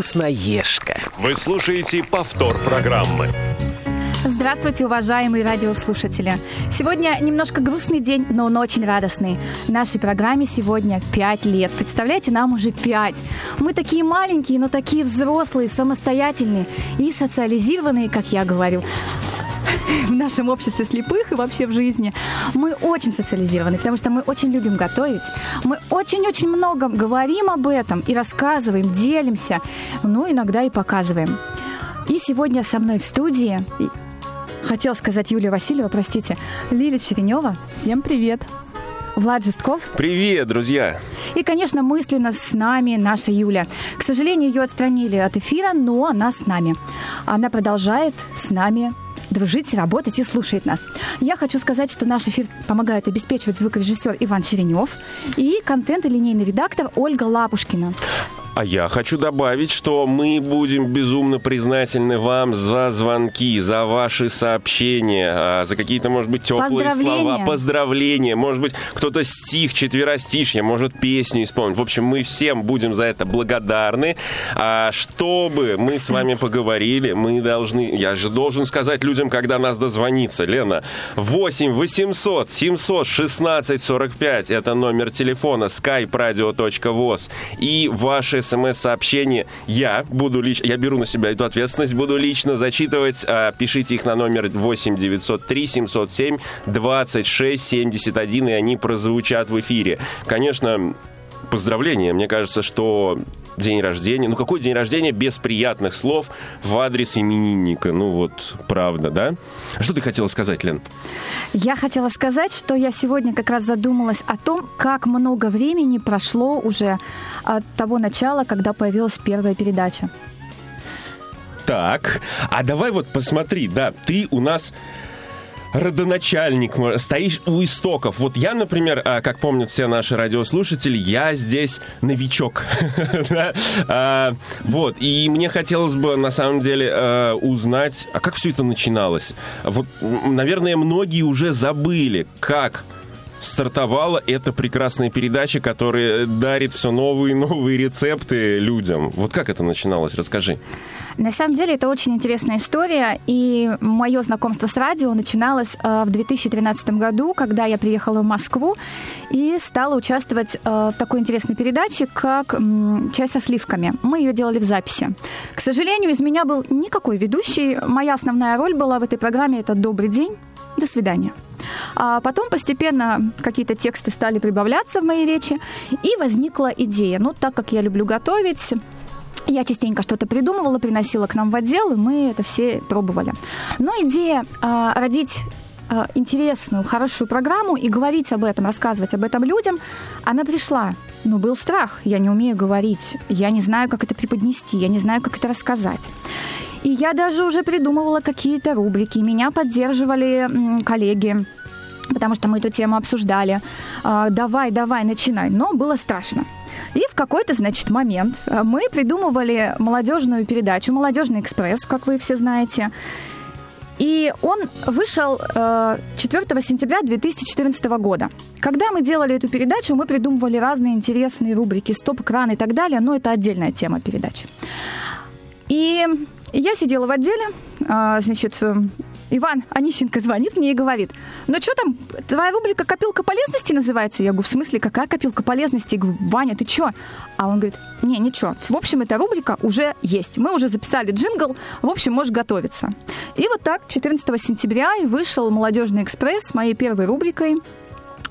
«Вкусноежка». Вы слушаете повтор программы. Здравствуйте, уважаемые радиослушатели! Сегодня немножко грустный день, но он очень радостный. Нашей программе сегодня 5 лет. Представляете, нам уже 5. Мы такие маленькие, но такие взрослые, самостоятельные и социализированные, как я говорю нашем обществе слепых и вообще в жизни. Мы очень социализированы, потому что мы очень любим готовить. Мы очень-очень много говорим об этом и рассказываем, делимся, ну, иногда и показываем. И сегодня со мной в студии Хотел сказать Юлия Васильева, простите. Лилия Черенева. Всем привет. Влад Жестков. Привет, друзья. И, конечно, мысленно с нами наша Юля. К сожалению, ее отстранили от эфира, но она с нами. Она продолжает с нами дружить, работать и слушает нас. Я хочу сказать, что наш эфир помогает обеспечивать звукорежиссер Иван Черенев и контент и линейный редактор Ольга Лапушкина. А я хочу добавить, что мы будем безумно признательны вам за звонки, за ваши сообщения, а, за какие-то, может быть, теплые слова, поздравления, может быть, кто-то стих, четверостишье, может, песню исполнить. В общем, мы всем будем за это благодарны. А чтобы мы Кстати. с вами поговорили, мы должны, я же должен сказать людям, когда нас дозвониться, Лена, 8 800 716 45, это номер телефона skype-radio.voz и ваши смс-сообщения. Я буду лично, я беру на себя эту ответственность, буду лично зачитывать. А, пишите их на номер 8 903 707 26 71, и они прозвучат в эфире. Конечно, поздравления. Мне кажется, что день рождения. Ну, какой день рождения без приятных слов в адрес именинника? Ну, вот, правда, да? Что ты хотела сказать, Лен? Я хотела сказать, что я сегодня как раз задумалась о том, как много времени прошло уже от того начала, когда появилась первая передача. Так, а давай вот посмотри, да, ты у нас родоначальник, стоишь у истоков. Вот я, например, а, как помнят все наши радиослушатели, я здесь новичок. А, вот, и мне хотелось бы, на самом деле, а, узнать, а как все это начиналось? Вот, наверное, многие уже забыли, как стартовала эта прекрасная передача, которая дарит все новые и новые рецепты людям. Вот как это начиналось? Расскажи. На самом деле это очень интересная история, и мое знакомство с радио начиналось э, в 2013 году, когда я приехала в Москву и стала участвовать э, в такой интересной передаче, как «Чай со сливками». Мы ее делали в записи. К сожалению, из меня был никакой ведущий. Моя основная роль была в этой программе – это «Добрый день, до свидания». А потом постепенно какие-то тексты стали прибавляться в моей речи, и возникла идея. Ну, так как я люблю готовить, я частенько что-то придумывала, приносила к нам в отдел, и мы это все пробовали. Но идея а, родить а, интересную, хорошую программу и говорить об этом, рассказывать об этом людям, она пришла. Но был страх, я не умею говорить, я не знаю, как это преподнести, я не знаю, как это рассказать. И я даже уже придумывала какие-то рубрики, меня поддерживали коллеги, потому что мы эту тему обсуждали. А, давай, давай, начинай. Но было страшно. И в какой-то, значит, момент а, мы придумывали молодежную передачу «Молодежный экспресс», как вы все знаете. И он вышел 4 э, сентября 2014 года. Когда мы делали эту передачу, мы придумывали разные интересные рубрики, стоп-кран и так далее, но это отдельная тема передачи. И я сидела в отделе, а, значит, Иван Онищенко звонит мне и говорит, ну что там, твоя рубрика «Копилка полезности» называется? Я говорю, в смысле, какая копилка полезности? Я говорю, Ваня, ты что? А он говорит, не, ничего. В общем, эта рубрика уже есть. Мы уже записали джингл, в общем, можешь готовиться. И вот так 14 сентября и вышел «Молодежный экспресс» с моей первой рубрикой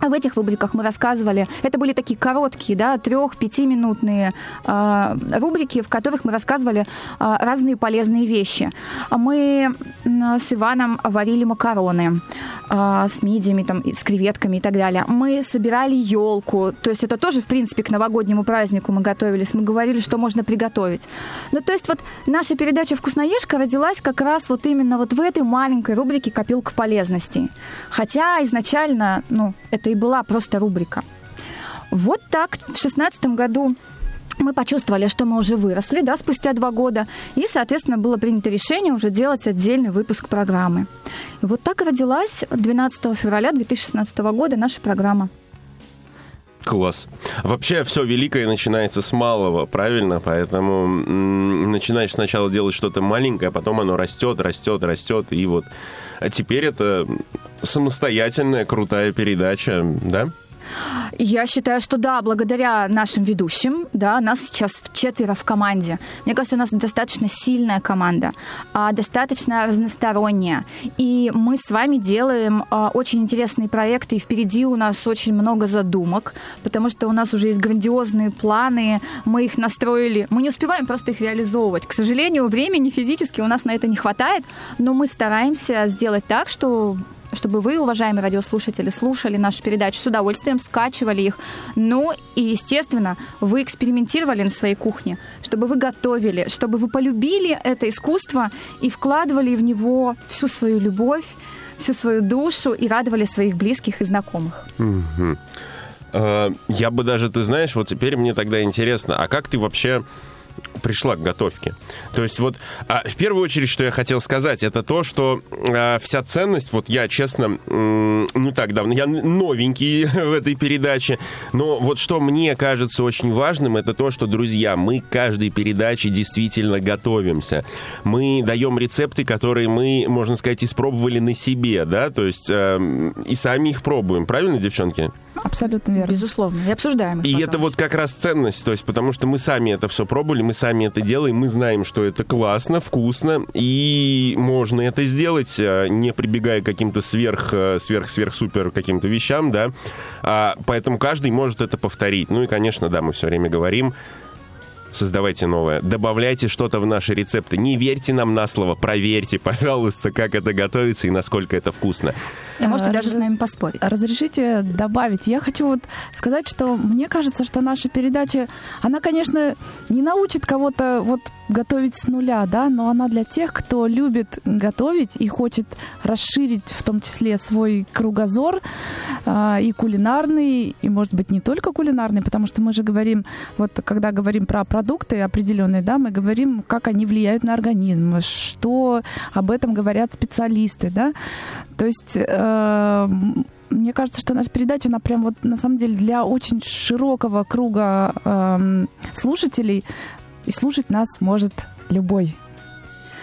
в этих рубриках мы рассказывали, это были такие короткие, да, трех-пятиминутные э, рубрики, в которых мы рассказывали э, разные полезные вещи. Мы с Иваном варили макароны э, с мидиями, там, с креветками и так далее. Мы собирали елку, то есть это тоже, в принципе, к новогоднему празднику мы готовились. Мы говорили, что можно приготовить. Ну, то есть вот наша передача «Вкусноежка» родилась как раз вот именно вот в этой маленькой рубрике «Копилка полезностей». Хотя изначально, ну, это и была просто рубрика. Вот так в шестнадцатом году мы почувствовали, что мы уже выросли, да, спустя два года, и, соответственно, было принято решение уже делать отдельный выпуск программы. И вот так родилась 12 февраля 2016 года наша программа. Класс. Вообще все великое начинается с малого, правильно? Поэтому начинаешь сначала делать что-то маленькое, а потом оно растет, растет, растет, и вот. А теперь это самостоятельная крутая передача, да? Я считаю, что да, благодаря нашим ведущим, да, нас сейчас четверо в команде. Мне кажется, у нас достаточно сильная команда, а, достаточно разносторонняя. И мы с вами делаем а, очень интересные проекты, и впереди у нас очень много задумок, потому что у нас уже есть грандиозные планы, мы их настроили, мы не успеваем просто их реализовывать. К сожалению, времени физически у нас на это не хватает, но мы стараемся сделать так, что чтобы вы, уважаемые радиослушатели, слушали наши передачи с удовольствием, скачивали их. Ну и, естественно, вы экспериментировали на своей кухне, чтобы вы готовили, чтобы вы полюбили это искусство и вкладывали в него всю свою любовь, всю свою душу и радовали своих близких и знакомых. Я бы даже, ты знаешь, вот теперь мне тогда интересно, а как ты вообще пришла к готовке. То есть вот а, в первую очередь, что я хотел сказать, это то, что а, вся ценность, вот я, честно, не так давно, я новенький в этой передаче, но вот что мне кажется очень важным, это то, что, друзья, мы к каждой передаче действительно готовимся. Мы даем рецепты, которые мы, можно сказать, испробовали на себе, да, то есть э, и сами их пробуем, правильно, девчонки? Абсолютно верно. Безусловно. И обсуждаем. И это вот как раз ценность, то есть потому что мы сами это все пробовали, мы сами это делаем, мы знаем, что это классно, вкусно, и можно это сделать, э, не прибегая к каким-то сверх, э, сверх, сверх, супер каким-то вещам, да. А, поэтому каждый может это повторить. Ну и, конечно, да, мы все время говорим, создавайте новое. Добавляйте что-то в наши рецепты. Не верьте нам на слово, проверьте, пожалуйста, как это готовится и насколько это вкусно. И можете даже с нами поспорить. Разрешите добавить. Я хочу вот сказать, что мне кажется, что наша передача, она, конечно, не научит кого-то вот готовить с нуля, да, но она для тех, кто любит готовить и хочет расширить в том числе свой кругозор э, и кулинарный, и, может быть, не только кулинарный, потому что мы же говорим, вот когда говорим про продукты определенные, да, мы говорим, как они влияют на организм, что об этом говорят специалисты, да, то есть э, мне кажется, что наша передача, она прям вот на самом деле для очень широкого круга э, слушателей, и слушать нас может любой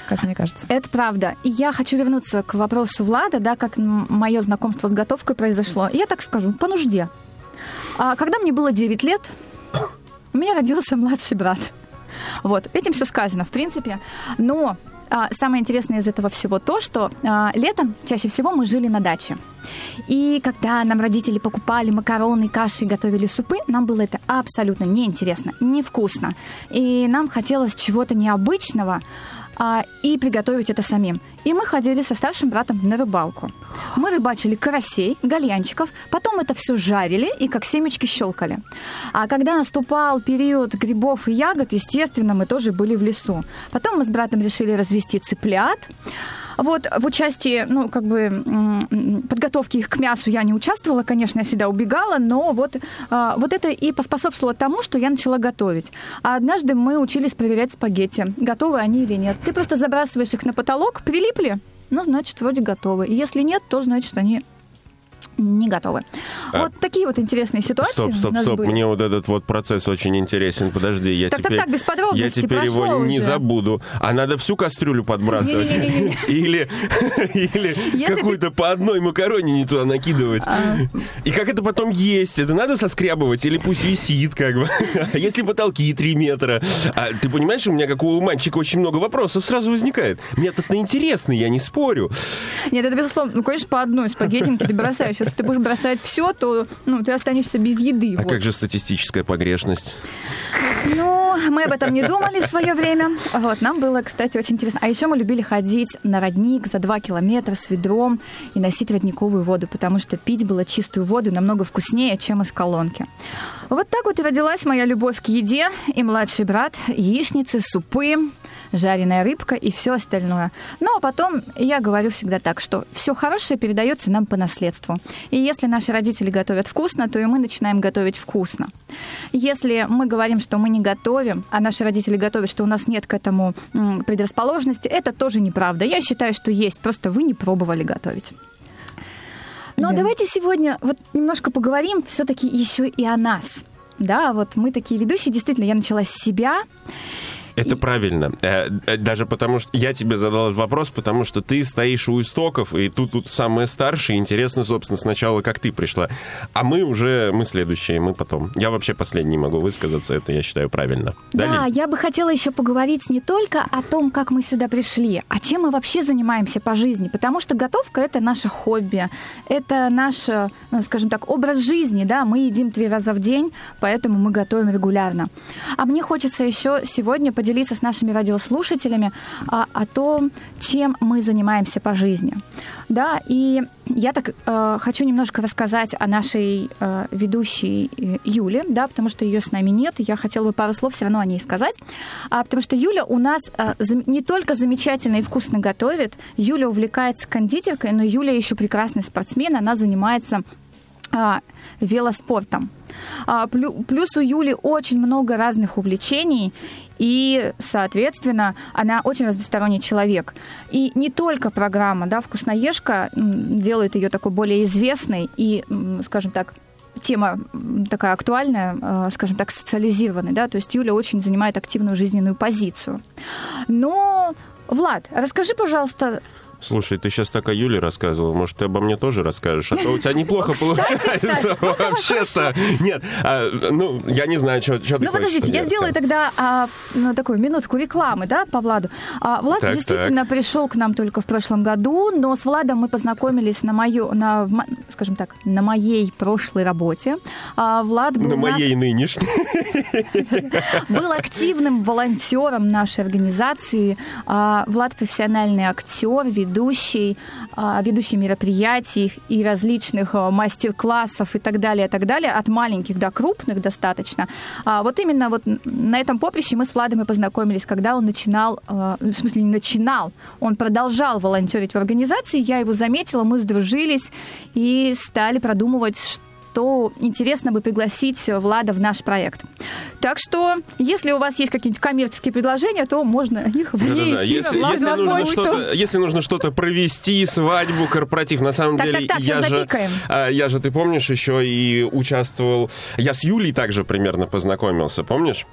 как мне кажется. Это правда. И я хочу вернуться к вопросу Влада, да, как мое знакомство с готовкой произошло. я так скажу, по нужде. А, когда мне было 9 лет, у меня родился младший брат. Вот, этим все сказано, в принципе. Но а, самое интересное из этого всего то, что а, летом чаще всего мы жили на даче. И когда нам родители покупали макароны, каши готовили супы, нам было это абсолютно неинтересно, невкусно. И нам хотелось чего-то необычного, а, и приготовить это самим. И мы ходили со старшим братом на рыбалку. Мы рыбачили карасей, гальянчиков, потом это все жарили и как семечки щелкали. А когда наступал период грибов и ягод, естественно, мы тоже были в лесу. Потом мы с братом решили развести цыплят. Вот в участии, ну, как бы подготовки их к мясу я не участвовала, конечно, я всегда убегала, но вот, а, вот это и поспособствовало тому, что я начала готовить. А однажды мы учились проверять спагетти, готовы они или нет. Ты просто забрасываешь их на потолок, прилипли, ну, значит, вроде готовы. И если нет, то значит, они не готовы. А... Вот такие вот интересные ситуации. Стоп, стоп, стоп. Были. Мне вот этот вот процесс очень интересен. Подожди, я так, теперь... Так, так, без. Я теперь его уже. не забуду. А надо всю кастрюлю подбрасывать? Или, или какую-то по одной макароне не туда накидывать. А. И как это потом есть? Это надо соскрябывать или пусть висит как бы? А если потолки 3 метра? А ты понимаешь, у меня как у мальчика очень много вопросов сразу возникает. Метод-то интересный, я не спорю. Нет, это безусловно. Ну, конечно, по одной спагеттинке ты бросаешь если ты будешь бросать все, то ну, ты останешься без еды. А вот. как же статистическая погрешность? Ну, мы об этом не думали в свое время. Вот, нам было, кстати, очень интересно. А еще мы любили ходить на родник за два километра с ведром и носить родниковую воду, потому что пить было чистую воду намного вкуснее, чем из колонки. Вот так вот и родилась моя любовь к еде и младший брат, яичницы, супы, жареная рыбка и все остальное. Ну, а потом я говорю всегда так, что все хорошее передается нам по наследству. И если наши родители готовят вкусно, то и мы начинаем готовить вкусно. Если мы говорим, что мы не готовим, а наши родители готовят, что у нас нет к этому предрасположенности, это тоже неправда. Я считаю, что есть, просто вы не пробовали готовить. Но Я... давайте сегодня вот немножко поговорим все-таки еще и о нас. Да, вот мы такие ведущие. Действительно, я начала с себя. Это правильно. Э, э, даже потому, что я тебе задал этот вопрос, потому что ты стоишь у истоков, и тут, тут самые старшие. Интересно, собственно, сначала, как ты пришла. А мы уже, мы следующие, мы потом. Я вообще последний могу высказаться, это я считаю правильно. Да, да я бы хотела еще поговорить не только о том, как мы сюда пришли, а чем мы вообще занимаемся по жизни. Потому что готовка — это наше хобби, это наш, ну, скажем так, образ жизни, да, мы едим три раза в день, поэтому мы готовим регулярно. А мне хочется еще сегодня поделиться поделиться с нашими радиослушателями а, о том, чем мы занимаемся по жизни. Да, и я так э, хочу немножко рассказать о нашей э, ведущей э, Юле, да, потому что ее с нами нет, я хотела бы пару слов все равно о ней сказать, а, потому что Юля у нас э, не только замечательно и вкусно готовит, Юля увлекается кондитеркой, но Юля еще прекрасный спортсмен, она занимается э, велоспортом. А, плюс у Юли очень много разных увлечений, и, соответственно, она очень разносторонний человек. И не только программа да, «Вкусноежка» делает ее такой более известной и, скажем так, тема такая актуальная, а, скажем так, социализированная, да, то есть Юля очень занимает активную жизненную позицию. Но, Влад, расскажи, пожалуйста, Слушай, ты сейчас так о Юле рассказывал, может, ты обо мне тоже расскажешь? А то у тебя неплохо получается вообще-то. Нет, а, ну, я не знаю, что ты Ну, подождите, я сделаю тогда а, ну, такую минутку рекламы, да, по Владу. А, Влад действительно пришел к нам только в прошлом году, но с Владом мы познакомились на мою, на, скажем так, на моей прошлой работе. Влад был На моей нынешней. Был активным волонтером нашей организации. Влад профессиональный актер, ведущий, а, ведущий мероприятий и различных а, мастер-классов и так далее, и так далее, от маленьких до крупных достаточно. А, вот именно вот на этом поприще мы с Владом и познакомились, когда он начинал, в смысле не начинал, он продолжал волонтерить в организации, я его заметила, мы сдружились и стали продумывать, то интересно бы пригласить Влада в наш проект. Так что, если у вас есть какие-нибудь коммерческие предложения, то можно их да, да, да. Если, если, нужно что-то, если нужно что-то провести, свадьбу, корпоратив, на самом так, деле, так, так, я, же, а, я же, ты помнишь, еще и участвовал... Я с Юлей также примерно познакомился, помнишь?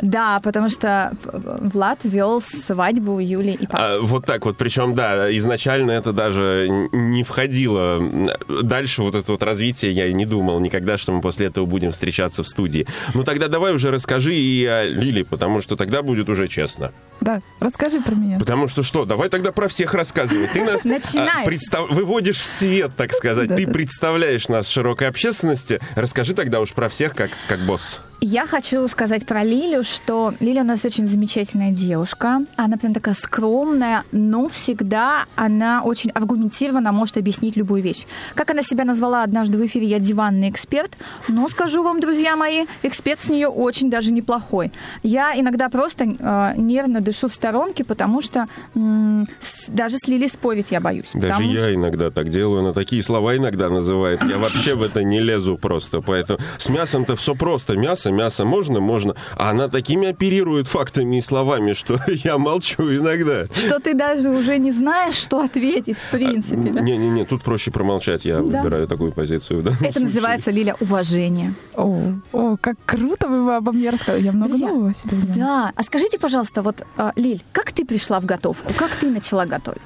Да, потому что Влад вел свадьбу Юли и Паши. А, вот так вот. Причем, да, изначально это даже не входило. Дальше вот это вот развитие я и не думал никогда, что мы после этого будем встречаться в студии. Ну тогда давай уже расскажи и о Лили, потому что тогда будет уже честно. Да, расскажи про меня. Потому что что? Давай тогда про всех рассказывай. Ты нас а, представ... выводишь в свет, так сказать. Ты представляешь нас широкой общественности. Расскажи тогда уж про всех как, как босс. Я хочу сказать про Лилю, что Лиля у нас очень замечательная девушка. Она прям такая скромная, но всегда она очень аргументированно может объяснить любую вещь. Как она себя назвала однажды в эфире, я диванный эксперт. Но скажу вам, друзья мои, эксперт с нее очень даже неплохой. Я иногда просто э, нервно дышу в сторонке, потому что с, даже с Лилей спорить я боюсь. Даже я что... иногда так делаю, она такие слова иногда называет. Я вообще в это не лезу просто. Поэтому с мясом-то все просто. Мясо мясо можно, можно. А она такими оперирует фактами и словами, что я молчу иногда. Что ты даже уже не знаешь, что ответить, в принципе. А, Не-не-не, тут проще промолчать. Я да. выбираю такую позицию. Это случае. называется, Лиля, уважение. О, о, как круто вы обо мне рассказывали. Я много Друзья, нового о себе знаю. Да. А скажите, пожалуйста, вот, а, Лиль, как ты пришла в готовку? Как ты начала готовить?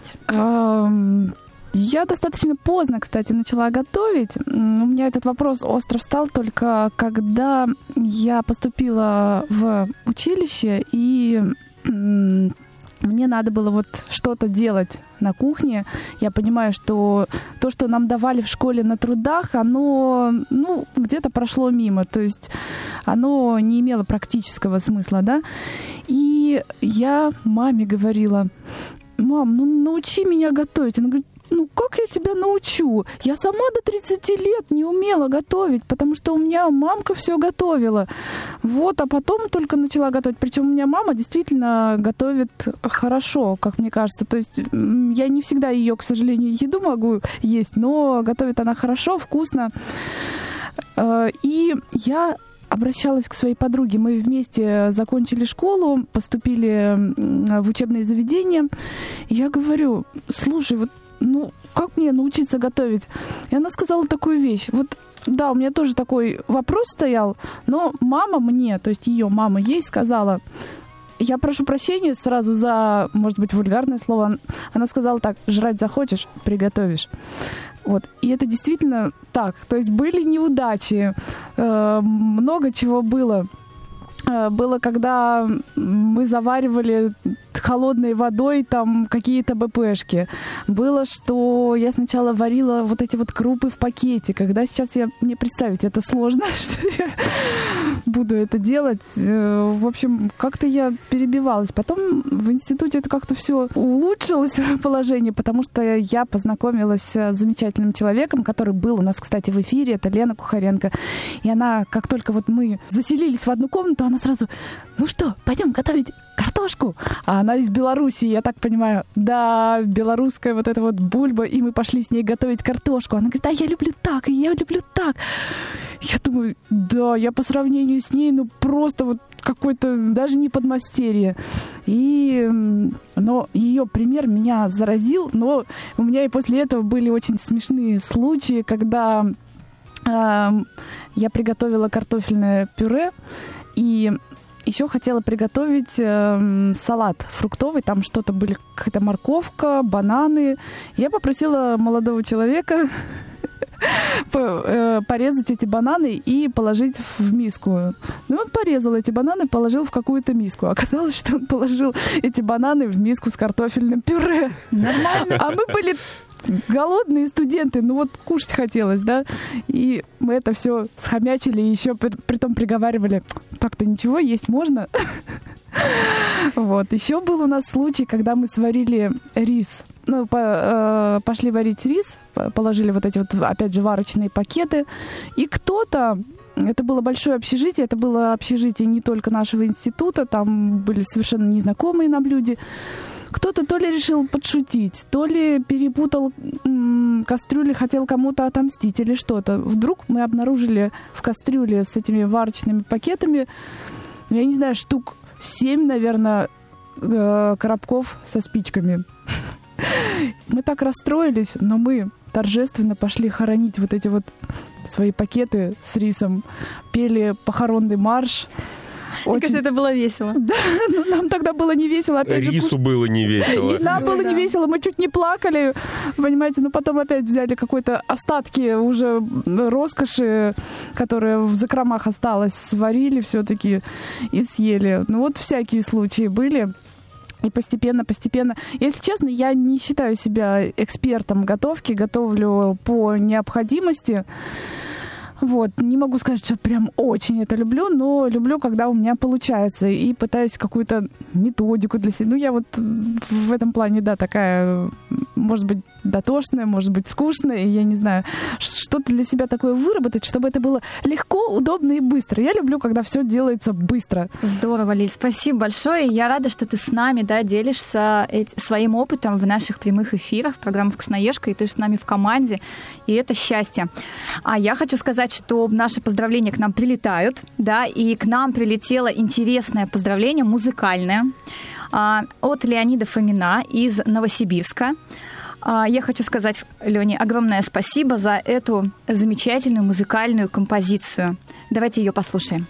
Я достаточно поздно, кстати, начала готовить. У меня этот вопрос остро встал только когда я поступила в училище, и мне надо было вот что-то делать на кухне. Я понимаю, что то, что нам давали в школе на трудах, оно, ну, где-то прошло мимо. То есть оно не имело практического смысла, да. И я маме говорила, мам, ну научи меня готовить. Она говорит, ну как я тебя научу? Я сама до 30 лет не умела готовить, потому что у меня мамка все готовила. Вот, а потом только начала готовить. Причем у меня мама действительно готовит хорошо, как мне кажется. То есть я не всегда ее, к сожалению, еду могу есть, но готовит она хорошо, вкусно. Э, и я обращалась к своей подруге. Мы вместе закончили школу, поступили в учебное заведение. Я говорю, слушай, вот ну, как мне научиться готовить? И она сказала такую вещь. Вот да, у меня тоже такой вопрос стоял, но мама мне, то есть ее мама ей сказала, я прошу прощения сразу за, может быть, вульгарное слово. Она сказала так, жрать захочешь, приготовишь. Вот. И это действительно так. То есть были неудачи, э, много чего было. Э, было, когда мы заваривали холодной водой там какие-то БПшки. Было, что я сначала варила вот эти вот крупы в пакете. Когда сейчас я мне представить, это сложно, что я буду это делать. Э, в общем, как-то я перебивалась. Потом в институте это как-то все улучшилось положение, потому что я познакомилась с замечательным человеком, который был у нас, кстати, в эфире. Это Лена Кухаренко. И она, как только вот мы заселились в одну комнату, она сразу, ну что, пойдем готовить картошку. А она из Беларуси, я так понимаю. Да, белорусская вот эта вот бульба, и мы пошли с ней готовить картошку. Она говорит, а я люблю так, и я люблю так. Я думаю, да, я по сравнению с ней, ну просто вот какой-то даже не подмастерье. И, но ее пример меня заразил, но у меня и после этого были очень смешные случаи, когда я приготовила картофельное пюре, и еще хотела приготовить э, салат фруктовый. Там что-то были, какая-то морковка, бананы. Я попросила молодого человека э, порезать эти бананы и положить в миску. Ну, он порезал эти бананы, положил в какую-то миску. Оказалось, что он положил эти бананы в миску с картофельным пюре. Нормально. А мы были голодные студенты, ну вот кушать хотелось, да, и мы это все схомячили, еще при, притом приговаривали, так-то ничего, есть можно. Вот. Еще был у нас случай, когда мы сварили рис. Ну, по, э, пошли варить рис, положили вот эти вот, опять же, варочные пакеты. И кто-то это было большое общежитие, это было общежитие не только нашего института, там были совершенно незнакомые нам люди. Кто-то то ли решил подшутить, то ли перепутал м- кастрюли, хотел кому-то отомстить или что-то. Вдруг мы обнаружили в кастрюле с этими варочными пакетами, я не знаю, штук семь, наверное, э- коробков со спичками. Мы так расстроились, но мы торжественно пошли хоронить вот эти вот свои пакеты с рисом, пели похоронный марш. Очень... Мне кажется, это было весело. Да, но ну, нам тогда было не весело. Опять Рису же, куш... было не весело. И нам было не весело, мы чуть не плакали, понимаете, но потом опять взяли какой-то остатки уже роскоши, которая в закромах осталась, сварили все-таки и съели. Ну вот всякие случаи были. И постепенно, постепенно. Если честно, я не считаю себя экспертом готовки, готовлю по необходимости. Вот, не могу сказать, что прям очень это люблю, но люблю, когда у меня получается, и пытаюсь какую-то методику для себя. Ну, я вот в этом плане, да, такая, может быть, дотошная, может быть, скучная, я не знаю, что-то для себя такое выработать, чтобы это было легко, удобно и быстро. Я люблю, когда все делается быстро. Здорово, Лиль, спасибо большое. Я рада, что ты с нами, да, делишься своим опытом в наших прямых эфирах, в программе «Вкусноежка», и ты с нами в команде, и это счастье. А я хочу сказать, что наши поздравления к нам прилетают, да, и к нам прилетело интересное поздравление, музыкальное, а, от Леонида Фомина из Новосибирска. А, я хочу сказать Лене огромное спасибо за эту замечательную музыкальную композицию. Давайте ее послушаем.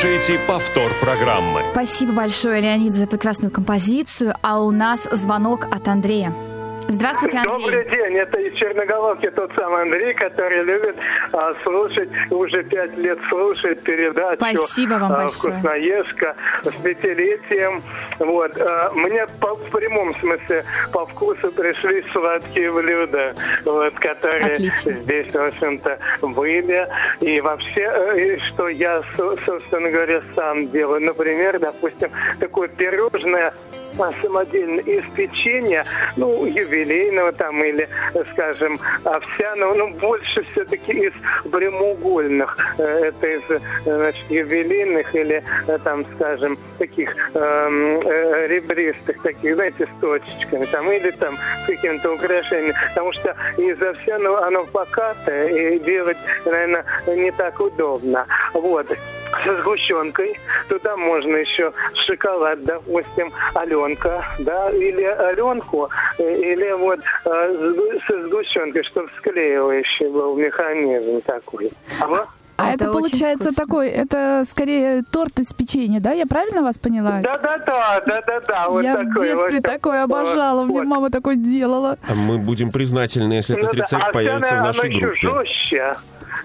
Слушаете повтор программы. Спасибо большое, Леонид, за прекрасную композицию. А у нас звонок от Андрея. Здравствуйте, Андрей. Добрый день, это из Черноголовки тот самый Андрей, который любит а, слушать, уже пять лет слушает передачу Спасибо вам а, большое. «Вкусноежка» с пятилетием. Вот. А, мне по, в прямом смысле по вкусу пришли сладкие блюда, вот, которые Отлично. здесь, в общем-то, были. И вообще, э, что я, собственно говоря, сам делаю. Например, допустим, такое пирожное самодельно из печенья, ну, юбилейного там или, скажем, овсяного, ну, больше все-таки из прямоугольных. Э, это из, значит, юбилейных или, э, там, скажем, таких эм, э, ребристых, таких, знаете, с точечками, там, или там с каким-то украшением. Потому что из овсяного оно покатое, и делать, наверное, не так удобно. Вот. Со сгущенкой. Туда можно еще шоколад, допустим, Алена Аленка, да, или Аленку, э, или вот э, со сгущенкой, чтобы склеивающий был механизм такой. Алло? А это, это получается вкусно. такой, это скорее торт из печенья, да? Я правильно вас поняла? Да, да, да, да, да, да. Вот Я такой, в детстве вот такой обожала, вот. мне мама такой делала. А мы будем признательны, если ну, этот рецепт да, появится в нашей группе. Жестче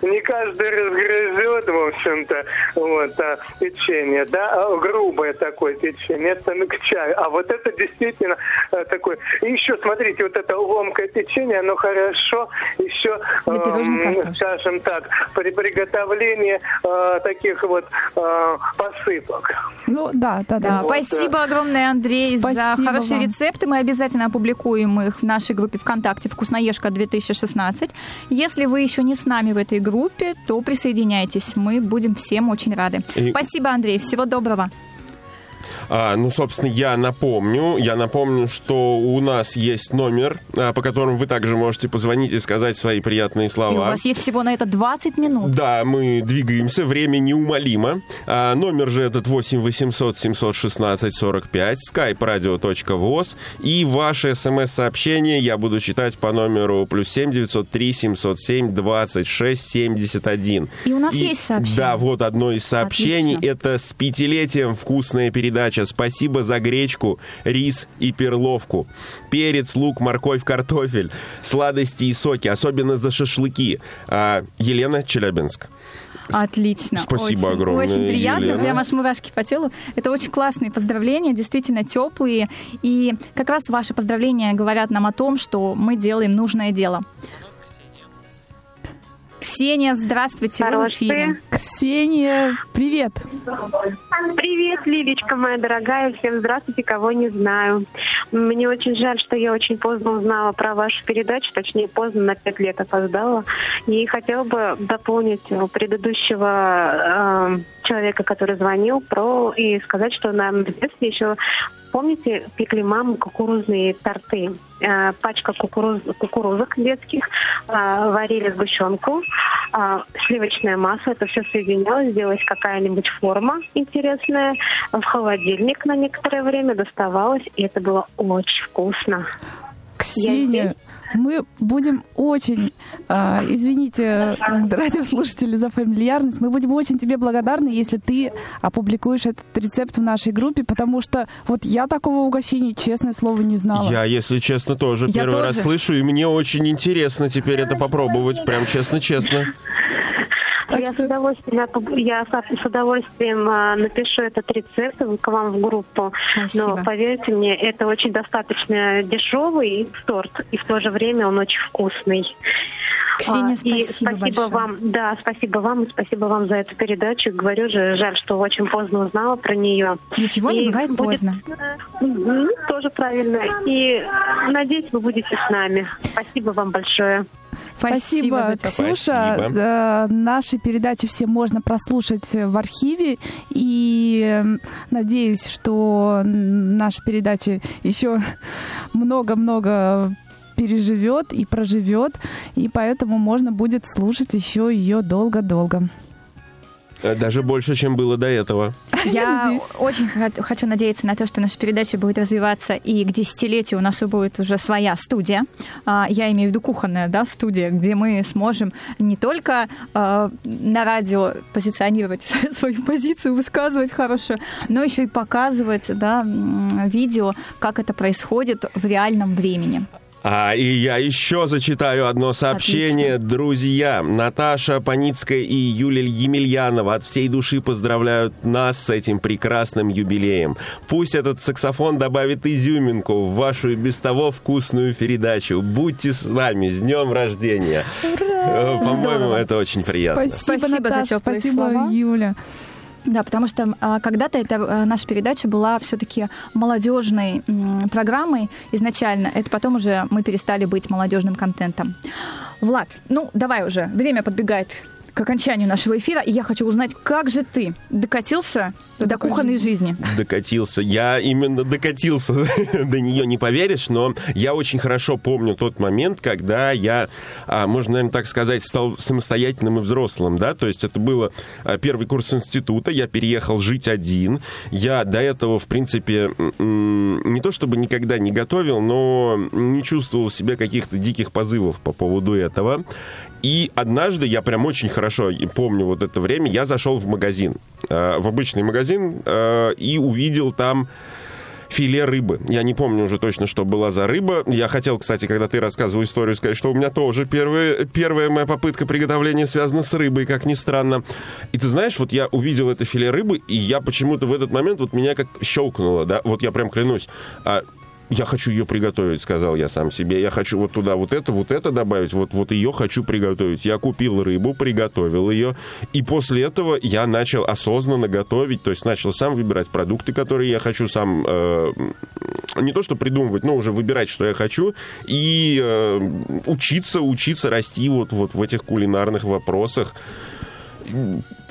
не каждый разгрызет, в общем-то, вот, а, печенье, да, а грубое такое печенье, это к чаю. А вот это действительно а, такое. И еще, смотрите, вот это ломкое печенье, оно хорошо еще, э, скажем так, при приготовлении э, таких вот э, посыпок. Ну, да, да, да. Вот, Спасибо да. огромное, Андрей, Спасибо за хорошие вам. рецепты. Мы обязательно опубликуем их в нашей группе ВКонтакте «Вкусноежка 2016». Если вы еще не с нами в этой группе, то присоединяйтесь. Мы будем всем очень рады. И... Спасибо, Андрей. Всего доброго. А, ну, собственно, я напомню, я напомню, что у нас есть номер, а, по которому вы также можете позвонить и сказать свои приятные слова. И у вас есть всего на это 20 минут. Да, мы двигаемся, время неумолимо. А, номер же этот 8 800 716 45, skype radio.voz. И ваше смс-сообщение я буду читать по номеру плюс 7 903 707 26 71. И у нас и, есть сообщение. Да, вот одно из сообщений. Отлично. Это с пятилетием вкусная передача передача. Спасибо за гречку, рис и перловку. Перец, лук, морковь, картофель, сладости и соки, особенно за шашлыки. А, Елена Челябинск. Отлично. Спасибо очень, огромное. Очень приятно, Елена. прям аж мурашки по телу. Это очень классные поздравления, действительно теплые. И как раз ваши поздравления говорят нам о том, что мы делаем нужное дело. Ксения, здравствуйте, вы в эфире. Ксения, привет. Привет, Лилечка моя дорогая. Всем здравствуйте, кого не знаю. Мне очень жаль, что я очень поздно узнала про вашу передачу, точнее, поздно, на пять лет опоздала. И хотела бы дополнить предыдущего э, человека, который звонил, про и сказать, что нам в детстве еще Помните, пекли мамы кукурузные торты? Э, пачка кукуруз, кукурузок детских, э, варили сгущенку, э, сливочное масло, это все соединялось, делалась какая-нибудь форма интересная, в холодильник на некоторое время доставалось, и это было очень вкусно. Ксения, мы будем очень, э, извините, радиослушатели за фамильярность, мы будем очень тебе благодарны, если ты опубликуешь этот рецепт в нашей группе, потому что вот я такого угощения, честное слово, не знала. Я, если честно, тоже я первый тоже. раз слышу, и мне очень интересно теперь это попробовать, прям честно-честно. Так я, что... с удовольствием, я с удовольствием напишу этот рецепт к вам в группу. Спасибо. Но поверьте мне, это очень достаточно дешевый торт, и в то же время он очень вкусный. Ксения, спасибо, и спасибо большое. вам, да, спасибо вам и спасибо вам за эту передачу. Говорю же, жаль, что очень поздно узнала про нее. Ничего и не бывает будет... поздно. Ну, тоже правильно. И надеюсь, вы будете с нами. Спасибо вам большое. Спасибо, Спасибо Ксюша. Спасибо. Э, наши передачи все можно прослушать в архиве. И надеюсь, что наша передача еще много-много переживет и проживет, и поэтому можно будет слушать еще ее долго-долго. Э, даже больше, чем было до этого. Я очень хочу надеяться на то, что наша передача будет развиваться, и к десятилетию у нас будет уже своя студия. А, я имею в виду кухонная да, студия, где мы сможем не только а, на радио позиционировать свою позицию, высказывать хорошо, но еще и показывать да, видео, как это происходит в реальном времени. А, и я еще зачитаю одно сообщение. Отлично. Друзья, Наташа Паницкая и Юлия Емельянова от всей души поздравляют нас с этим прекрасным юбилеем. Пусть этот саксофон добавит изюминку в вашу без того вкусную передачу. Будьте с нами, с днем рождения. Ура! Э, по-моему, это очень приятно. Спасибо, спасибо Наташа, за спасибо, слова. Юля. Да, потому что а, когда-то эта наша передача была все-таки молодежной программой изначально. Это потом уже мы перестали быть молодежным контентом. Влад, ну давай уже, время подбегает к окончанию нашего эфира, и я хочу узнать, как же ты докатился ты до кухонной жизни? Докатился. Я именно докатился. До нее, не поверишь, но я очень хорошо помню тот момент, когда я, а, можно, наверное, так сказать, стал самостоятельным и взрослым, да, то есть это было а, первый курс института, я переехал жить один, я до этого, в принципе, не то чтобы никогда не готовил, но не чувствовал в себе каких-то диких позывов по поводу этого, и однажды, я прям очень хорошо помню вот это время, я зашел в магазин, э, в обычный магазин, э, и увидел там филе рыбы. Я не помню уже точно, что была за рыба. Я хотел, кстати, когда ты рассказывал историю, сказать, что у меня тоже первая, первая моя попытка приготовления связана с рыбой, как ни странно. И ты знаешь, вот я увидел это филе рыбы, и я почему-то в этот момент вот меня как щелкнуло, да, вот я прям клянусь. А я хочу ее приготовить, сказал я сам себе. Я хочу вот туда вот это, вот это добавить, вот, вот ее хочу приготовить. Я купил рыбу, приготовил ее, и после этого я начал осознанно готовить, то есть начал сам выбирать продукты, которые я хочу, сам э, не то что придумывать, но уже выбирать, что я хочу, и э, учиться, учиться расти вот, вот в этих кулинарных вопросах.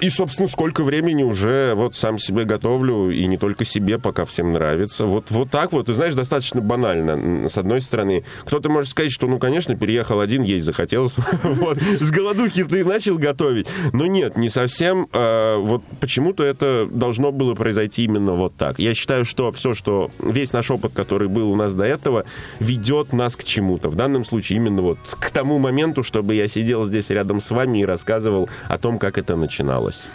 И, собственно, сколько времени уже вот сам себе готовлю, и не только себе, пока всем нравится. Вот, вот так вот, ты знаешь, достаточно банально. С одной стороны, кто-то может сказать, что, ну, конечно, переехал один, есть захотелось. С голодухи ты начал готовить. Но нет, не совсем. А, вот почему-то это должно было произойти именно вот так. Я считаю, что все, что весь наш опыт, который был у нас до этого, ведет нас к чему-то. В данном случае именно вот к тому моменту, чтобы я сидел здесь рядом с вами и рассказывал о том, как это начиналось получилось.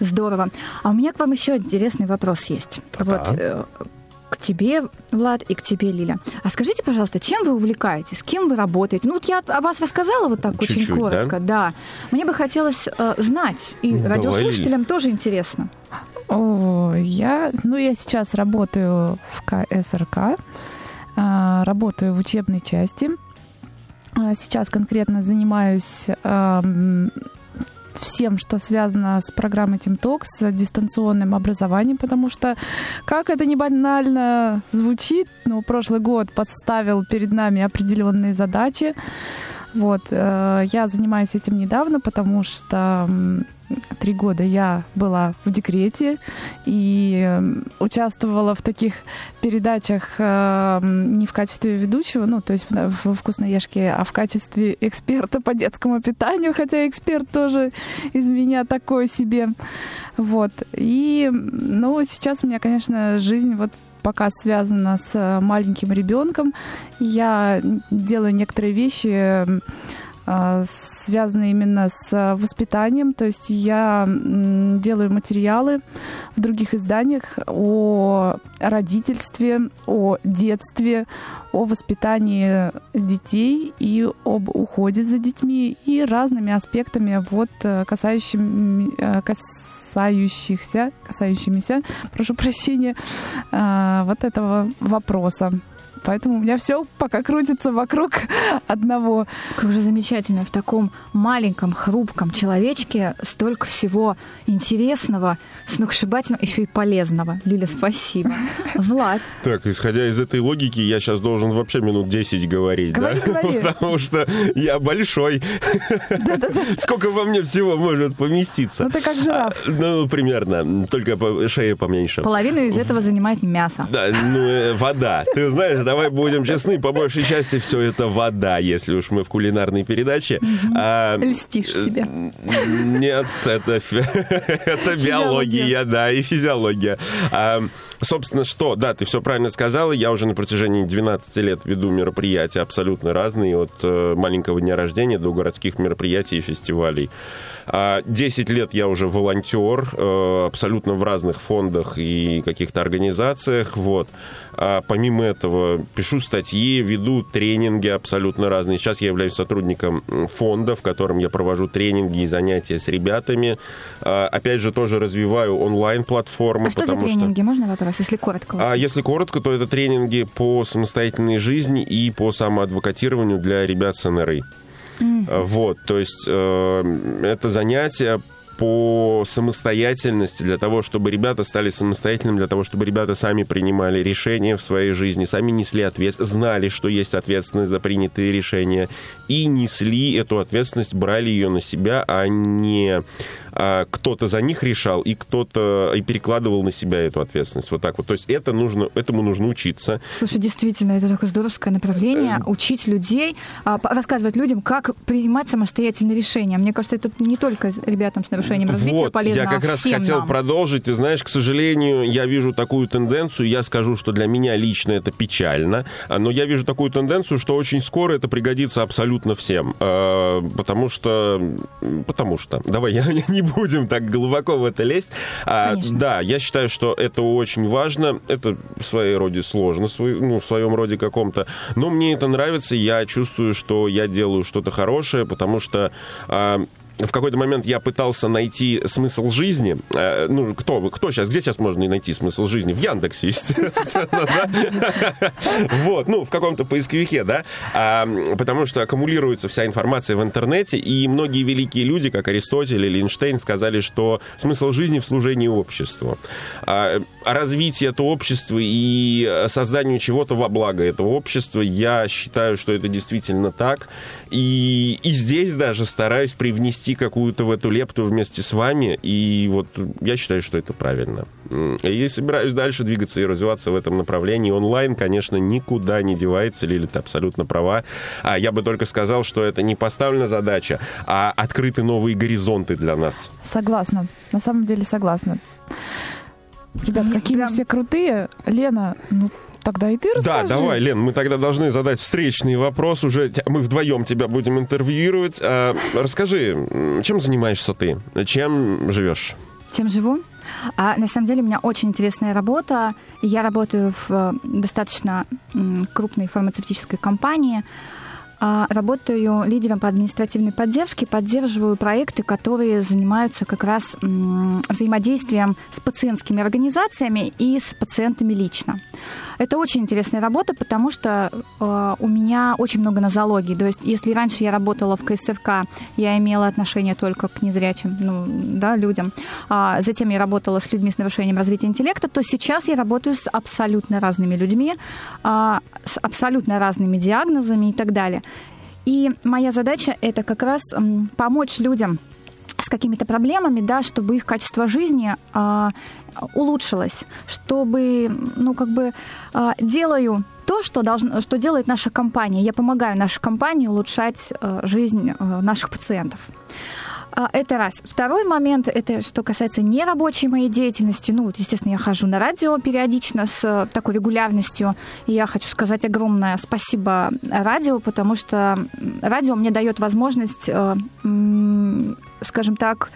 Здорово. А у меня к вам еще интересный вопрос есть. Да. Вот э, к тебе, Влад, и к тебе, Лиля. А скажите, пожалуйста, чем вы увлекаетесь? С кем вы работаете? Ну, вот я о вас рассказала вот так Чуть-чуть, очень коротко, да? да. Мне бы хотелось э, знать, и ну, радиослушателям давай. тоже интересно. О, я, ну, я сейчас работаю в КСРК, э, работаю в учебной части. А сейчас конкретно занимаюсь э, всем, что связано с программой TeamTalk, с дистанционным образованием, потому что, как это не банально звучит, но прошлый год подставил перед нами определенные задачи. Вот, э, я занимаюсь этим недавно, потому что три года я была в декрете и эм, участвовала в таких передачах э, не в качестве ведущего, ну, то есть в, «Вкусноежке», а в качестве эксперта по детскому питанию, хотя эксперт тоже из меня такой себе. Вот. И, ну, сейчас у меня, конечно, жизнь вот пока связана с маленьким ребенком. Я делаю некоторые вещи связаны именно с воспитанием. То есть я делаю материалы в других изданиях о родительстве, о детстве, о воспитании детей и об уходе за детьми и разными аспектами вот касающими, э, касающихся, касающимися, прошу прощения, а, вот этого вопроса. Поэтому у меня все пока крутится вокруг одного. Как же замечательно, в таком маленьком, хрупком человечке столько всего интересного, сногсшибательного, еще и полезного. Лиля, спасибо. Влад. Так, исходя из этой логики, я сейчас должен вообще минут 10 говорить, говори, да? Говори. Потому что я большой. Да-да-да. Сколько во мне всего может поместиться? Ну, ты как жираф. А, ну, примерно. Только шея поменьше. Половину из этого занимает мясо. Да, ну, э, вода. Ты знаешь, да, давай будем честны, по большей части все это вода, если уж мы в кулинарной передаче. А, Льстишь себе. Нет, это, это биология, да, и физиология. А, собственно, что, да, ты все правильно сказала, я уже на протяжении 12 лет веду мероприятия абсолютно разные, от э, маленького дня рождения до городских мероприятий и фестивалей. 10 а, лет я уже волонтер, э, абсолютно в разных фондах и каких-то организациях, вот. А помимо этого, пишу статьи, веду тренинги абсолютно разные. Сейчас я являюсь сотрудником фонда, в котором я провожу тренинги и занятия с ребятами. А, опять же, тоже развиваю онлайн-платформы. А что за тренинги? Что... Можно вопрос, если коротко? А если коротко, то это тренинги по самостоятельной жизни и по самоадвокатированию для ребят с НРИ. Mm. Вот, то есть э, это занятие по самостоятельности, для того, чтобы ребята стали самостоятельными, для того, чтобы ребята сами принимали решения в своей жизни, сами несли ответственность, знали, что есть ответственность за принятые решения, и несли эту ответственность, брали ее на себя, а не а, кто-то за них решал, и кто-то и перекладывал на себя эту ответственность. Вот так вот. То есть это нужно, этому нужно учиться. Слушай, действительно, это такое здоровское направление, э, учить людей, а, рассказывать людям, как принимать самостоятельные решения. Мне кажется, это не только ребятам с нарушением развития вот, полезно, я как а раз хотел нам. продолжить. Ты знаешь, к сожалению, я вижу такую тенденцию, я скажу, что для меня лично это печально, но я вижу такую тенденцию, что очень скоро это пригодится абсолютно всем. Потому что... Потому что... Давай, я не будем так глубоко в это лезть. А, да, я считаю, что это очень важно. Это в своей роде сложно, ну, в своем роде каком-то. Но мне это нравится. Я чувствую, что я делаю что-то хорошее, потому что а, в какой-то момент я пытался найти смысл жизни. Э, ну, кто, кто сейчас, где сейчас можно найти смысл жизни? В Яндексе, естественно, да? Вот, ну, в каком-то поисковике, да? А, потому что аккумулируется вся информация в интернете, и многие великие люди, как Аристотель или Эйнштейн, сказали, что смысл жизни в служении обществу. А, а развитие этого общества и созданию чего-то во благо этого общества, я считаю, что это действительно так. И, и здесь даже стараюсь привнести какую-то в эту лепту вместе с вами. И вот я считаю, что это правильно. И собираюсь дальше двигаться и развиваться в этом направлении. Онлайн, конечно, никуда не девается. Лили, ты абсолютно права. А я бы только сказал, что это не поставлена задача, а открыты новые горизонты для нас. Согласна. На самом деле согласна. Ребят, какие Прям... вы все крутые. Лена, ну Тогда и ты расскажи. Да, давай, Лен, мы тогда должны задать встречный вопрос уже. Мы вдвоем тебя будем интервьюировать. А, расскажи, чем занимаешься ты? Чем живешь? Чем живу? А, на самом деле у меня очень интересная работа. Я работаю в э, достаточно крупной фармацевтической компании. А, работаю лидером по административной поддержке, поддерживаю проекты, которые занимаются как раз взаимодействием с пациентскими организациями и с пациентами лично. Это очень интересная работа, потому что э, у меня очень много нозологий. То есть, если раньше я работала в КСРК, я имела отношение только к незрячим ну, да, людям, а затем я работала с людьми с нарушением развития интеллекта, то сейчас я работаю с абсолютно разными людьми, э, с абсолютно разными диагнозами и так далее. И моя задача это как раз помочь людям с какими-то проблемами, да, чтобы их качество жизни а, улучшилось, чтобы, ну, как бы а, делаю то, что, должно, что делает наша компания. Я помогаю нашей компании улучшать а, жизнь а, наших пациентов. А, это раз. Второй момент, это что касается нерабочей моей деятельности. Ну, вот, естественно, я хожу на радио периодично с э, такой регулярностью. И я хочу сказать огромное спасибо радио, потому что радио мне дает возможность, скажем так,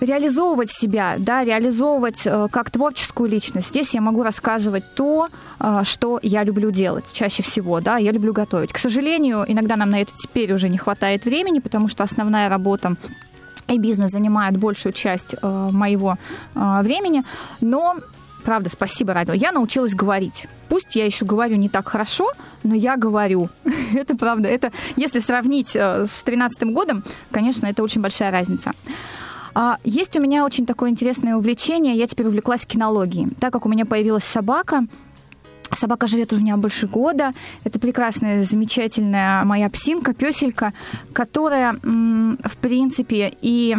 реализовывать себя, да, реализовывать э, как творческую личность. Здесь я могу рассказывать то, э, что я люблю делать чаще всего, да, я люблю готовить. К сожалению, иногда нам на это теперь уже не хватает времени, потому что основная работа и бизнес занимает большую часть э, моего э, времени, но Правда, спасибо, радио. Я научилась говорить. Пусть я еще говорю не так хорошо, но я говорю. это правда. Это, если сравнить э, с 2013 годом, конечно, это очень большая разница. А, есть у меня очень такое интересное увлечение. Я теперь увлеклась кинологией. Так как у меня появилась собака, Собака живет у меня больше года. Это прекрасная, замечательная моя псинка, песелька, которая, в принципе, и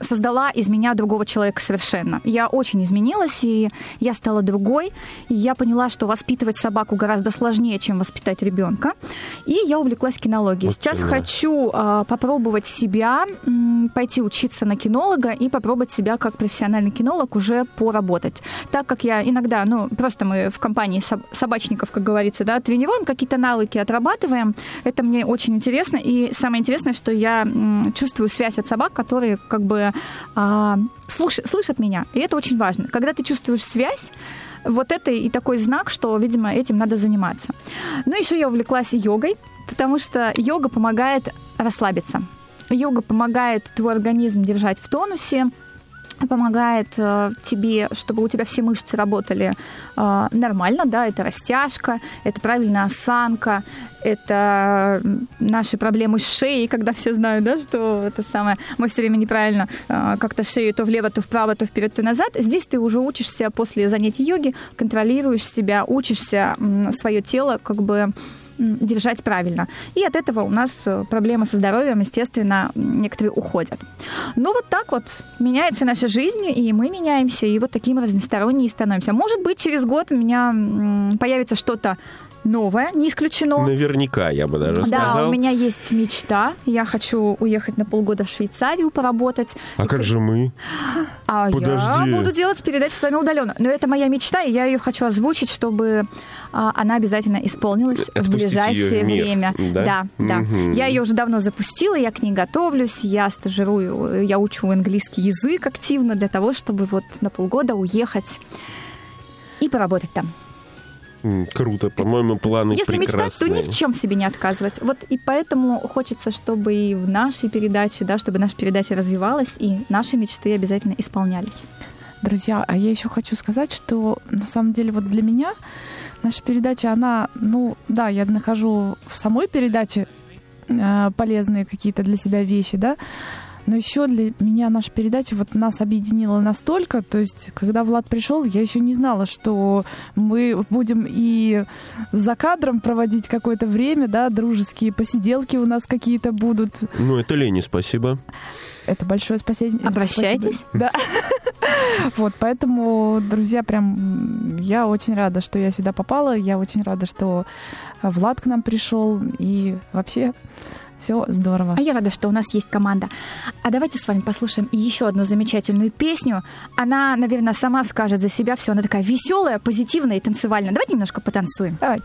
создала из меня другого человека совершенно. Я очень изменилась, и я стала другой. И я поняла, что воспитывать собаку гораздо сложнее, чем воспитать ребенка. И я увлеклась кинологией. Вот Сейчас именно. хочу э, попробовать себя, э, пойти учиться на кинолога и попробовать себя как профессиональный кинолог уже поработать. Так как я иногда, ну, просто мы в компании собачников, как говорится, да, тренируем какие-то навыки, отрабатываем. Это мне очень интересно. И самое интересное, что я м, чувствую связь от собак, которые как бы а, слуш, слышат меня. И это очень важно. Когда ты чувствуешь связь, вот это и такой знак, что, видимо, этим надо заниматься. Ну, еще я увлеклась йогой, потому что йога помогает расслабиться. Йога помогает твой организм держать в тонусе, помогает э, тебе, чтобы у тебя все мышцы работали э, нормально, да, это растяжка, это правильная осанка, это наши проблемы с шеей, когда все знают, да, что это самое, мы все время неправильно э, как-то шею то влево, то вправо, то вперед, то назад. Здесь ты уже учишься после занятий йоги, контролируешь себя, учишься свое тело как бы держать правильно. И от этого у нас э, проблемы со здоровьем, естественно, некоторые уходят. Ну вот так вот меняется наша жизнь, и мы меняемся, и вот таким разносторонние становимся. Может быть, через год у меня появится что-то новое, не исключено. Наверняка, я бы даже да, сказал. Да, у меня есть мечта. Я хочу уехать на полгода в Швейцарию поработать. А и как же мы? А Подожди. я буду делать передачи с вами удаленно. Но это моя мечта, и я ее хочу озвучить, чтобы а, она обязательно исполнилась Отпустить в ближайшее время. Да, да. да. Угу. Я ее уже давно запустила, я к ней готовлюсь, я стажирую, я учу английский язык активно для того, чтобы вот на полгода уехать и поработать там. Круто, по-моему, планы Если прекрасные. мечтать, то ни в чем себе не отказывать. Вот и поэтому хочется, чтобы и в нашей передаче, да, чтобы наша передача развивалась, и наши мечты обязательно исполнялись. Друзья, а я еще хочу сказать, что на самом деле вот для меня наша передача, она, ну да, я нахожу в самой передаче э, полезные какие-то для себя вещи, да, но еще для меня наша передача вот нас объединила настолько, то есть, когда Влад пришел, я еще не знала, что мы будем и за кадром проводить какое-то время, да, дружеские посиделки у нас какие-то будут. Ну, это Лене спасибо. Это большое спасение. Обращайтесь. Спасибо. Да. Вот, поэтому, друзья, прям я очень рада, что я сюда попала. Я очень рада, что Влад к нам пришел. И вообще все здорово. А я рада, что у нас есть команда. А давайте с вами послушаем еще одну замечательную песню. Она, наверное, сама скажет за себя все. Она такая веселая, позитивная и танцевальная. Давайте немножко потанцуем. Давайте.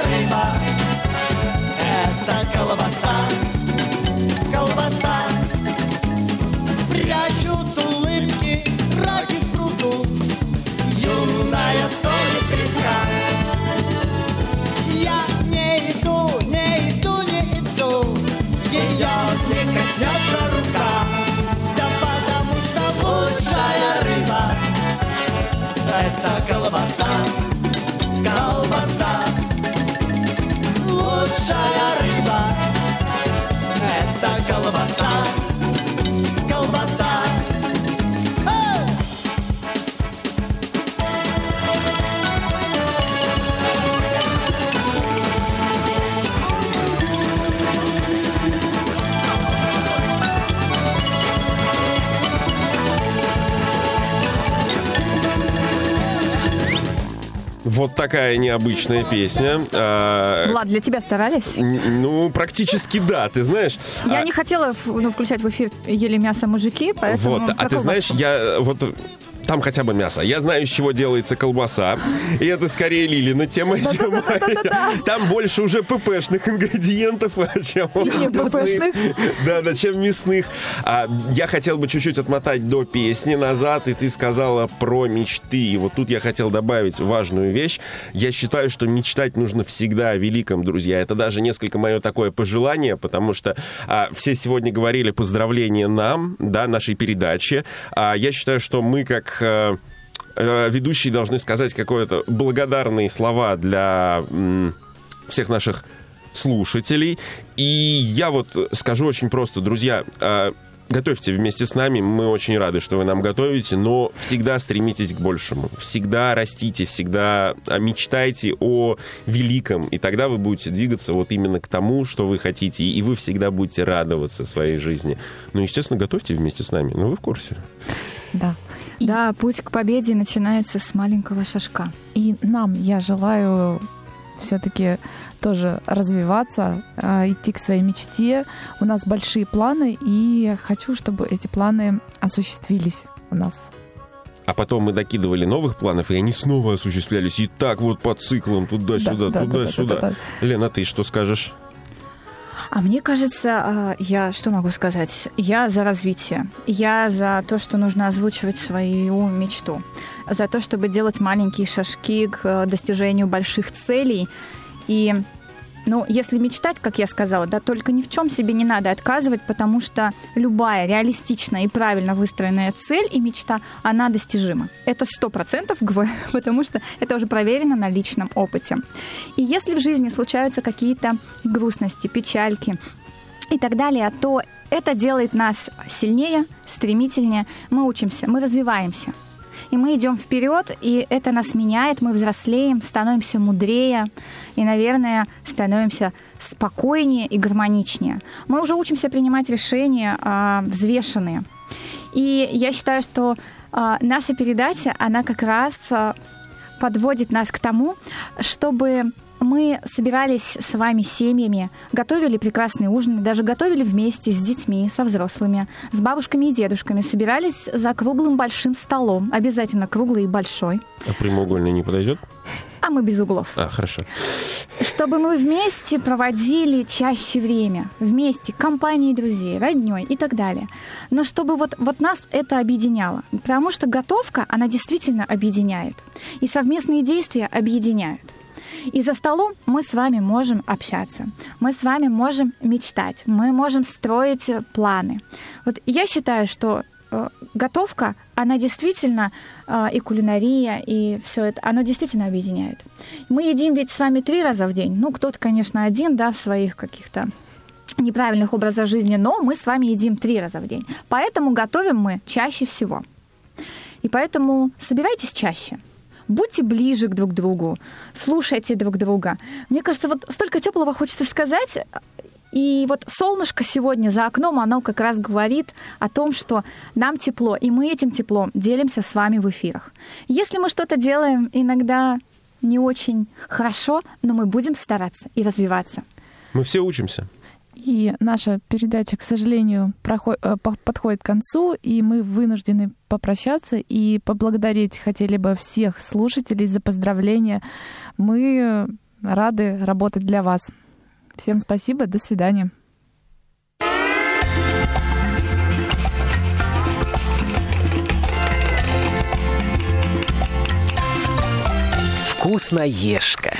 вот такая необычная песня. А, Влад, для тебя старались? Ну, практически да, ты знаешь. Я а... не хотела ну, включать в эфир «Ели мясо мужики», поэтому... Вот, а ты знаешь, я вот там хотя бы мясо. Я знаю, из чего делается колбаса. И это скорее Лилина тема, чем моя. Там больше уже ППшных ингредиентов, чем мясных. Да, да, чем мясных. А, я хотел бы чуть-чуть отмотать до песни назад, и ты сказала про мечты. И вот тут я хотел добавить важную вещь. Я считаю, что мечтать нужно всегда о великом, друзья. Это даже несколько мое такое пожелание, потому что а, все сегодня говорили поздравления нам, да, нашей передаче. А я считаю, что мы как э, ведущие должны сказать какое-то благодарные слова для всех наших слушателей. И я вот скажу очень просто, друзья, э, готовьте вместе с нами. Мы очень рады, что вы нам готовите, но всегда стремитесь к большему. Всегда растите, всегда а, мечтайте о великом, и тогда вы будете двигаться вот именно к тому, что вы хотите, и вы всегда будете радоваться своей жизни. Ну, естественно, готовьте вместе с нами. Ну, вы в курсе. Да. Да, путь к победе начинается с маленького шажка. И нам я желаю все-таки тоже развиваться, а, идти к своей мечте. У нас большие планы, и хочу, чтобы эти планы осуществились у нас. А потом мы докидывали новых планов, и они снова осуществлялись. И так вот по циклам туда-сюда, да, туда-сюда. Да, да, да, да. Лена, ты что скажешь? А мне кажется, а, я что могу сказать? Я за развитие. Я за то, что нужно озвучивать свою мечту. За то, чтобы делать маленькие шажки к э, достижению больших целей. И ну, если мечтать, как я сказала, да, только ни в чем себе не надо отказывать, потому что любая реалистичная и правильно выстроенная цель и мечта, она достижима. Это сто процентов потому что это уже проверено на личном опыте. И если в жизни случаются какие-то грустности, печальки и так далее, то это делает нас сильнее, стремительнее, мы учимся, мы развиваемся и мы идем вперед, и это нас меняет, мы взрослеем, становимся мудрее и, наверное, становимся спокойнее и гармоничнее. Мы уже учимся принимать решения а, взвешенные. И я считаю, что а, наша передача, она как раз а, подводит нас к тому, чтобы мы собирались с вами семьями, готовили прекрасные ужины, даже готовили вместе с детьми, со взрослыми, с бабушками и дедушками, собирались за круглым большим столом, обязательно круглый и большой. А прямоугольный не подойдет? А мы без углов. А, хорошо. Чтобы мы вместе проводили чаще время, вместе, компанией друзей, родней и так далее. Но чтобы вот, вот нас это объединяло. Потому что готовка, она действительно объединяет. И совместные действия объединяют. И за столом мы с вами можем общаться, мы с вами можем мечтать, мы можем строить планы. Вот я считаю, что э, готовка, она действительно, э, и кулинария, и все это, оно действительно объединяет. Мы едим ведь с вами три раза в день. Ну, кто-то, конечно, один, да, в своих каких-то неправильных образах жизни, но мы с вами едим три раза в день. Поэтому готовим мы чаще всего. И поэтому собирайтесь чаще – будьте ближе к друг другу, слушайте друг друга. Мне кажется, вот столько теплого хочется сказать. И вот солнышко сегодня за окном, оно как раз говорит о том, что нам тепло, и мы этим теплом делимся с вами в эфирах. Если мы что-то делаем иногда не очень хорошо, но мы будем стараться и развиваться. Мы все учимся. И наша передача, к сожалению, проход, э, подходит к концу, и мы вынуждены попрощаться и поблагодарить хотели бы всех слушателей за поздравления. Мы рады работать для вас. Всем спасибо, до свидания. Вкусноежка.